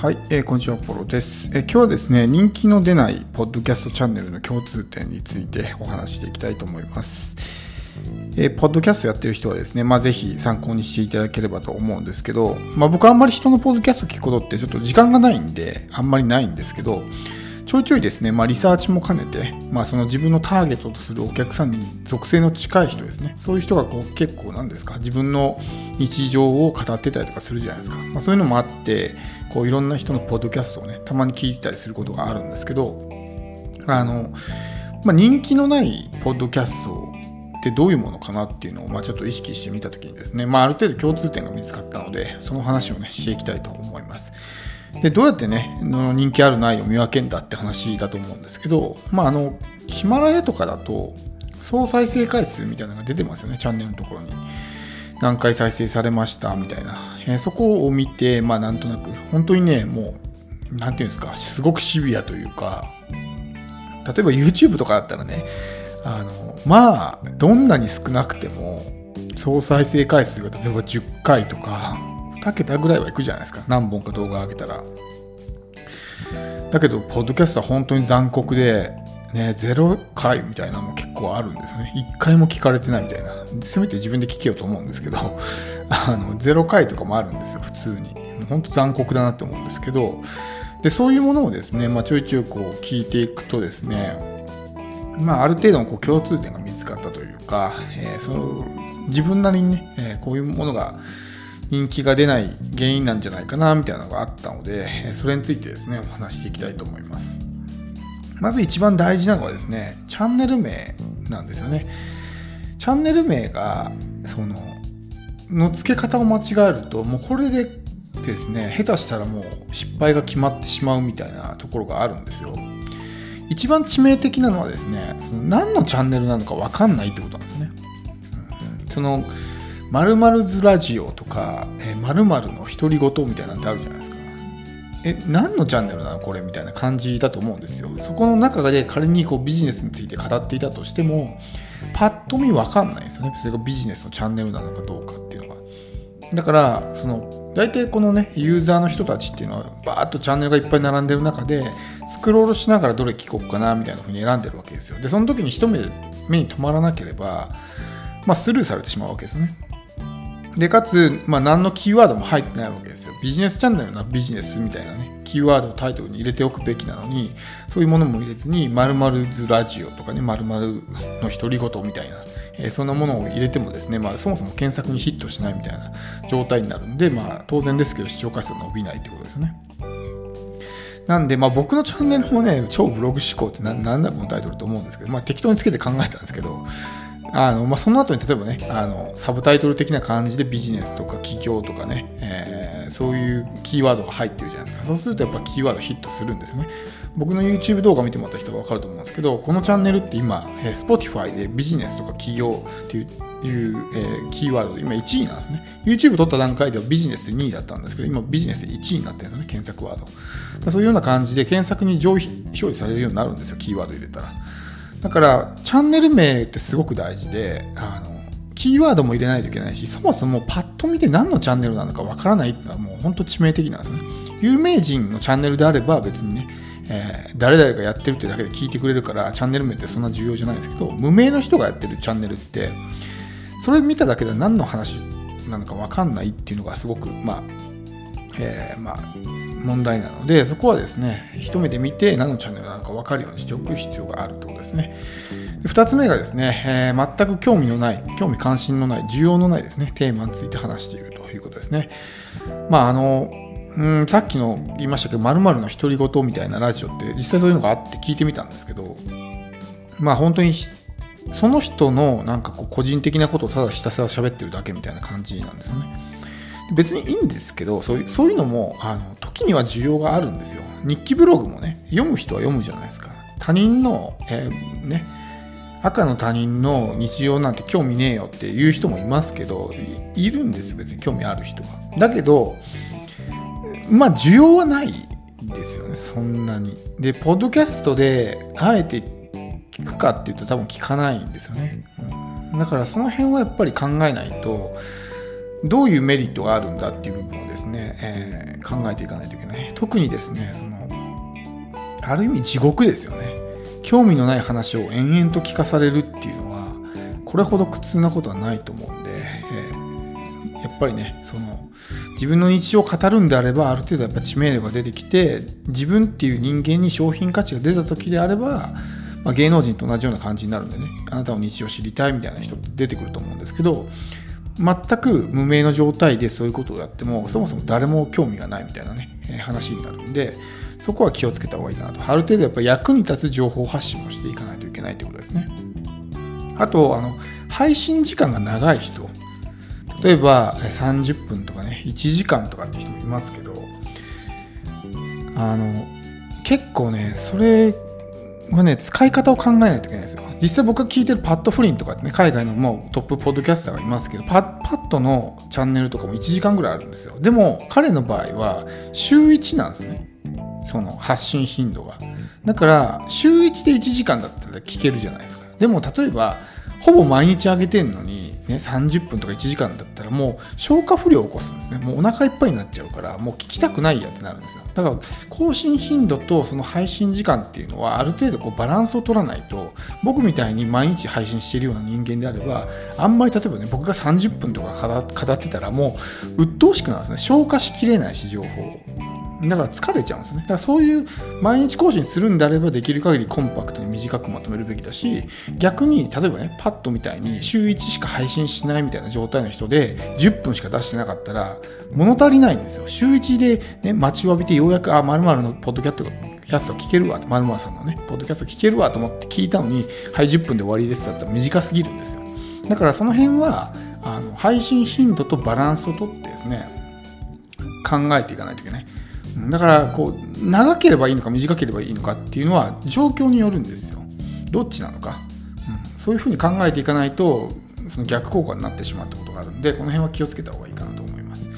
はい、えーこんにちは、ポロです、えー今日はですね、人気の出ないポッドキャストチャンネルの共通点についてお話していきたいと思います。えーポッドキャストやってる人はですね、まあ、ぜひ参考にしていただければと思うんですけど、まあ、僕はあんまり人のポッドキャスト聞くことってちょっと時間がないんで、あんまりないんですけど、ちょいちょいですね、まあ、リサーチも兼ねて、まあ、その自分のターゲットとするお客さんに属性の近い人ですね、そういう人がこう結構なんですか、自分の日常を語ってたりとかするじゃないですか。まあ、そういうのもあって、こういろんな人のポッドキャストをね、たまに聞いてたりすることがあるんですけど、あの、まあ、人気のないポッドキャストってどういうものかなっていうのを、まあ、ちょっと意識してみたときにですね、まあ、ある程度共通点が見つかったので、その話をね、していきたいと思います。で、どうやってね、の人気あるないを見分けんだって話だと思うんですけど、まあ、あの、ヒマラヤとかだと、総再生回数みたいなのが出てますよね、チャンネルのところに。何回再生されましたみたいな。えーそこを見て、まあ、なんとなく、本当にね、もう、なんていうんですか、すごくシビアというか、例えば YouTube とかだったらね、あの、まあ、どんなに少なくても、総再生回数が例えば10回とか、2桁ぐらいはいくじゃないですか。何本か動画上げたら。だけど、ポッドキャストは本当に残酷で、ね、0回みたいなのも結構あるんですよね。1回も聞かれてないみたいな。せめて自分で聞けようと思うんですけど、あの、0回とかもあるんですよ、普通に。本当残酷だなって思うんですけど、で、そういうものをですね、まあ、ちょいちょいこう聞いていくとですね、まあ、ある程度のこう共通点が見つかったというか、えーその自分なりにね、えーこういうものが人気が出ない原因なんじゃないかなみたいなのがあったので、それについてですね、お話していきたいと思います。まず一番大事なのはですね、チャンネル名なんですよね。チャンネル名が、その、の付け方を間違えると、もうこれでですね、下手したらもう失敗が決まってしまうみたいなところがあるんですよ。一番致命的なのはですね、その何のチャンネルなのか分かんないってことなんですよね。うんその、〇〇ズラジオとか、えー〇〇の独り言みたいなのってあるじゃないですか。え、何のチャンネルなの？これみたいな感じだと思うんですよ。そこの中で仮にこうビジネスについて語っていたとしても、パッと見分かんないんですよね。それがビジネスのチャンネルなのかどうかっていうのが。だから、その、大体このね、ユーザーの人たちっていうのは、バーッとチャンネルがいっぱい並んでる中で、スクロールしながらどれ聞こうかな、みたいな風に選んでるわけですよ。で、その時に一目目に留まらなければ、まあ、スルーされてしまうわけですね。で、かつ、まあ、何のキーワードも入ってないわけですよ。ビジネスチャンネルなビジネスみたいなね、キーワードをタイトルに入れておくべきなのに、そういうものも入れずに、〇〇ズラジオとかね、〇〇の独り言みたいな、えーそんなものを入れてもですね、まあ、そもそも検索にヒットしないみたいな状態になるんで、まあ、当然ですけど、視聴回数伸びないってことですよね。なんで、まあ、僕のチャンネルもね、超ブログ思考ってななんだこのタイトルと思うんですけど、まあ、適当につけて考えたんですけど、あのまあ、その後に例えばねあの、サブタイトル的な感じでビジネスとか企業とかね、えーそういうキーワードが入ってるじゃないですか。そうするとやっぱキーワードヒットするんですね。僕の YouTube 動画見てもらった人は分かると思うんですけど、このチャンネルって今、えー Spotify でビジネスとか企業っていういう、えーキーワードで今1位なんですね。YouTube 撮った段階ではビジネスで2位だったんですけど、今ビジネスで1位になってるんですね、検索ワード。そういうような感じで検索に上位表示されるようになるんですよ、キーワード入れたら。だから、チャンネル名ってすごく大事で、あの、キーワードも入れないといけないし、そもそもパッと見て何のチャンネルなのかわからないっていうのはもう本当致命的なんですね。有名人のチャンネルであれば別にね、えー誰々がやってるってだけで聞いてくれるから、チャンネル名ってそんな重要じゃないですけど、無名の人がやってるチャンネルって、それ見ただけで何の話なのかわかんないっていうのがすごく、まあ、えーまあ、問題なので、そこはですね、一目で見て何のチャンネルなのか分かるようにしておく必要があるということですね。で二つ目がですね、えー全く興味のない、興味関心のない、需要のないですね、テーマについて話しているということですね。まあ、あの、うんさっきの言いましたけど、〇〇の独り言みたいなラジオって実際そういうのがあって聞いてみたんですけど、まあ本当にその人のなんかこう個人的なことをただひたすら喋ってるだけみたいな感じなんですよね。別にいいんですけどそういうそういうのもあの時には需要があるんですよ。日記ブログもね読む人は読むじゃないですか。他人の、えーね赤の他人の日常なんて興味ねえよっていう人もいますけどいるんですよ別に。興味ある人は。だけどまあ需要はないですよねそんなに。でポッドキャストであえて聞くかっていうと多分聞かないんですよね、うん。だからその辺はやっぱり考えないとどういうメリットがあるんだっていう部分をですね、えー、考えていかないといけない。特にですねそのある意味地獄ですよね。興味のない話を延々と聞かされるっていうのはこれほど苦痛なことはないと思うんで、えー、やっぱりねその自分の日常を語るんであればある程度やっぱ知名度が出てきて自分っていう人間に商品価値が出た時であれば、まあ、芸能人と同じような感じになるんでねあなたの日常を知りたいみたいな人って出てくると思うんですけど全く無名の状態でそういうことをやってもそもそも誰も興味がないみたいなね、話になるんでそこは気をつけた方がいいかなと。ある程度やっぱ役に立つ情報発信をしていかないといけないということですね。あとあの配信時間が長い人。例えば30分とかね1時間とかって人もいますけどあの結構ねそれこれね使い方を考えないといけないんですよ。実際僕が聞いてるパッドフリンとかってね海外のもうトップポッドキャスターがいますけどパパッドのチャンネルとかも1時間ぐらいあるんですよ。でも彼の場合は週1なんですよね。その発信頻度が。だから週1で1時間だったら聞けるじゃないですか。でも例えばほぼ毎日あげてんのに、ね、30分とか1時間だったらもう消化不良を起こすんですね。もうお腹いっぱいになっちゃうから、もう聞きたくないやってなるんですよ。だから更新頻度とその配信時間っていうのはある程度こうバランスを取らないと、僕みたいに毎日配信しているような人間であれば、あんまり例えばね、僕が30分とか語ってたらもう鬱陶しくなるんですね。消化しきれないし、情報を。だから疲れちゃうんですよね。だからそういう毎日更新するんであればできる限りコンパクトに短くまとめるべきだし、逆に例えばね、パッドみたいに週1しか配信しないみたいな状態の人で10分しか出してなかったら物足りないんですよ。週1でね、待ちわびてようやく、あ、〇〇のポッドキャストキャスト聞けるわ、〇〇さんのね、ポッドキャスト聞けるわと思って聞いたのに、はい、10分で終わりですだったら短すぎるんですよ。だからその辺は、あの配信頻度とバランスをとってですね、考えていかないといけない。だからこう長ければいいのか短ければいいのかっていうのは状況によるんですよ。どっちなのか、うん、そういうふうに考えていかないとその逆効果になってしまうってことがあるんでこの辺は気をつけた方がいいかなと思います。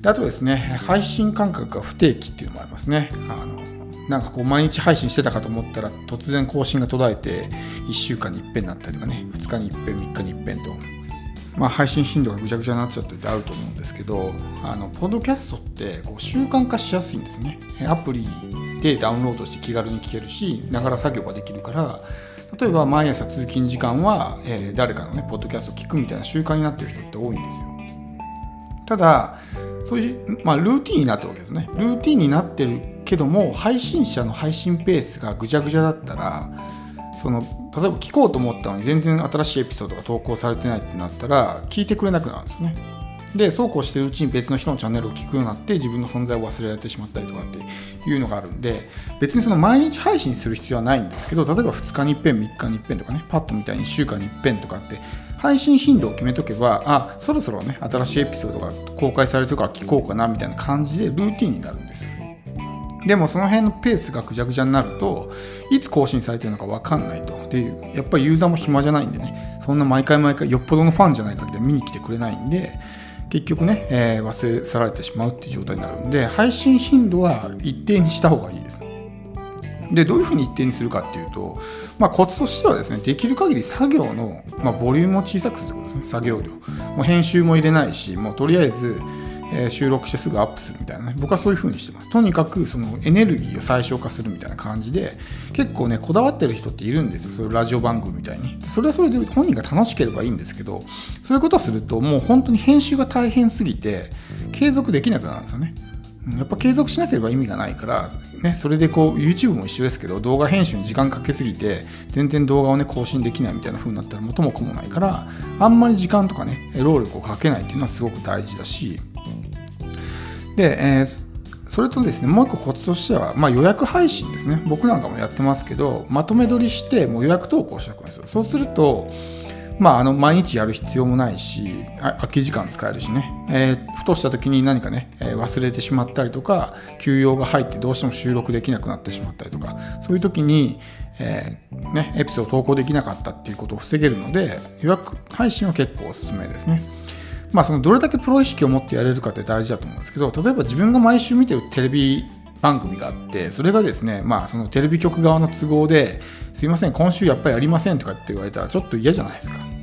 であとですね配信間隔が不定期っていうのもありますね。あのなんかこう毎日配信してたかと思ったら突然更新が途絶えて1週間に一遍になったりとかね2日に一遍3日に一遍と。まあ、配信頻度がぐちゃぐちゃになっちゃっててあると思うんですけどあのポッドキャストってこう習慣化しやすいんですね。アプリでダウンロードして気軽に聞けるしながら作業ができるから例えば毎朝通勤時間は、えー、誰かのねポッドキャストを聞くみたいな習慣になってる人って多いんですよ。ただそういう、まあ、ルーティンになってるわけですね。ルーティンになってるけども配信者の配信ペースがぐちゃぐちゃだったらその例えば聞こうと思ったのに全然新しいエピソードが投稿されてないってなったら聞いてくれなくなるんですよね。でそうこうしてるうちに別の人のチャンネルを聞くようになって自分の存在を忘れられてしまったりとかっていうのがあるんで別にその毎日配信する必要はないんですけど例えば2日に一遍3日に一遍とかねパッとみたいに1週間に一遍とかって配信頻度を決めとけばあそろそろね新しいエピソードが公開されてるから聞こうかなみたいな感じでルーティンになるんですよ。でもその辺のペースがぐちゃぐちゃになるといつ更新されてるのか分かんないと。でやっぱりユーザーも暇じゃないんでね。そんな毎回毎回よっぽどのファンじゃない限り見に来てくれないんで結局ね、えー、忘れ去られてしまうっていう状態になるんで配信頻度は一定にした方がいいですでどういうふうに一定にするかっていうと、まあ、コツとしてはですねできる限り作業の、まあ、ボリュームを小さくするってことですね。作業量。もう編集も入れないしもうとりあえず収録してすぐアップするみたいなね。僕はそういう風にしてます。とにかくそのエネルギーを最小化するみたいな感じで結構ねこだわってる人っているんですよ。そういうラジオ番組みたいに。それはそれで本人が楽しければいいんですけどそういうことをするともう本当に編集が大変すぎて継続できなくなるんですよね。やっぱ継続しなければ意味がないから、ね、それでこう YouTube も一緒ですけど動画編集に時間かけすぎて全然動画をね更新できないみたいな風になったら元も子もないからあんまり時間とかね労力をかけないっていうのはすごく大事だしで、えー、それとですね、もう一個コツとしては、まあ、予約配信ですね。僕なんかもやってますけど、まとめ撮りしてもう予約投稿しておくんですよ。そうすると、まあ、あの毎日やる必要もないし、空き時間使えるしね、えー、ふとした時に何かね、えー、忘れてしまったりとか、休養が入ってどうしても収録できなくなってしまったりとか、そういう時に、えー、ね、エピソード投稿できなかったっていうことを防げるので、予約配信は結構おすすめですね。まあ、そのどれだけプロ意識を持ってやれるかって大事だと思うんですけど例えば自分が毎週見てるテレビ番組があってそれがですねまあそのテレビ局側の都合ですいません今週やっぱりやりませんとかって言われたらちょっと嫌じゃないですか。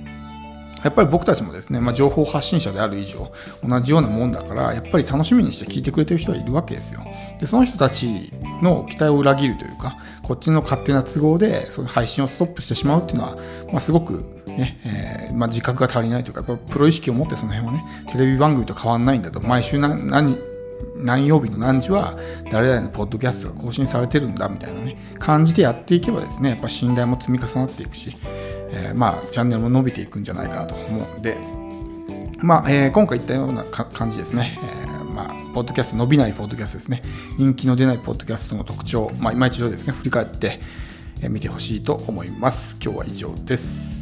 やっぱり僕たちもですね、まあ、情報発信者である以上、同じようなもんだから、やっぱり楽しみにして聞いてくれてる人はいるわけですよ。で、その人たちの期待を裏切るというか、こっちの勝手な都合で、そういう配信をストップしてしまうっていうのは、まあ、すごくね、えー、まあ、自覚が足りないというか、やっぱプロ意識を持ってその辺はね、テレビ番組と変わんないんだと、毎週何、何、何曜日の何時は誰々のポッドキャストが更新されてるんだみたいなね感じでやっていけばですねやっぱ信頼も積み重なっていくし、えー、まあチャンネルも伸びていくんじゃないかなと思う。んでまあ、えー、今回言ったような感じですね、えー、まあ、ポッドキャスト伸びないポッドキャストですね。人気の出ないポッドキャストの特徴、まあ、今一度ですね。振り返って見てほしいと思います。今日は以上です。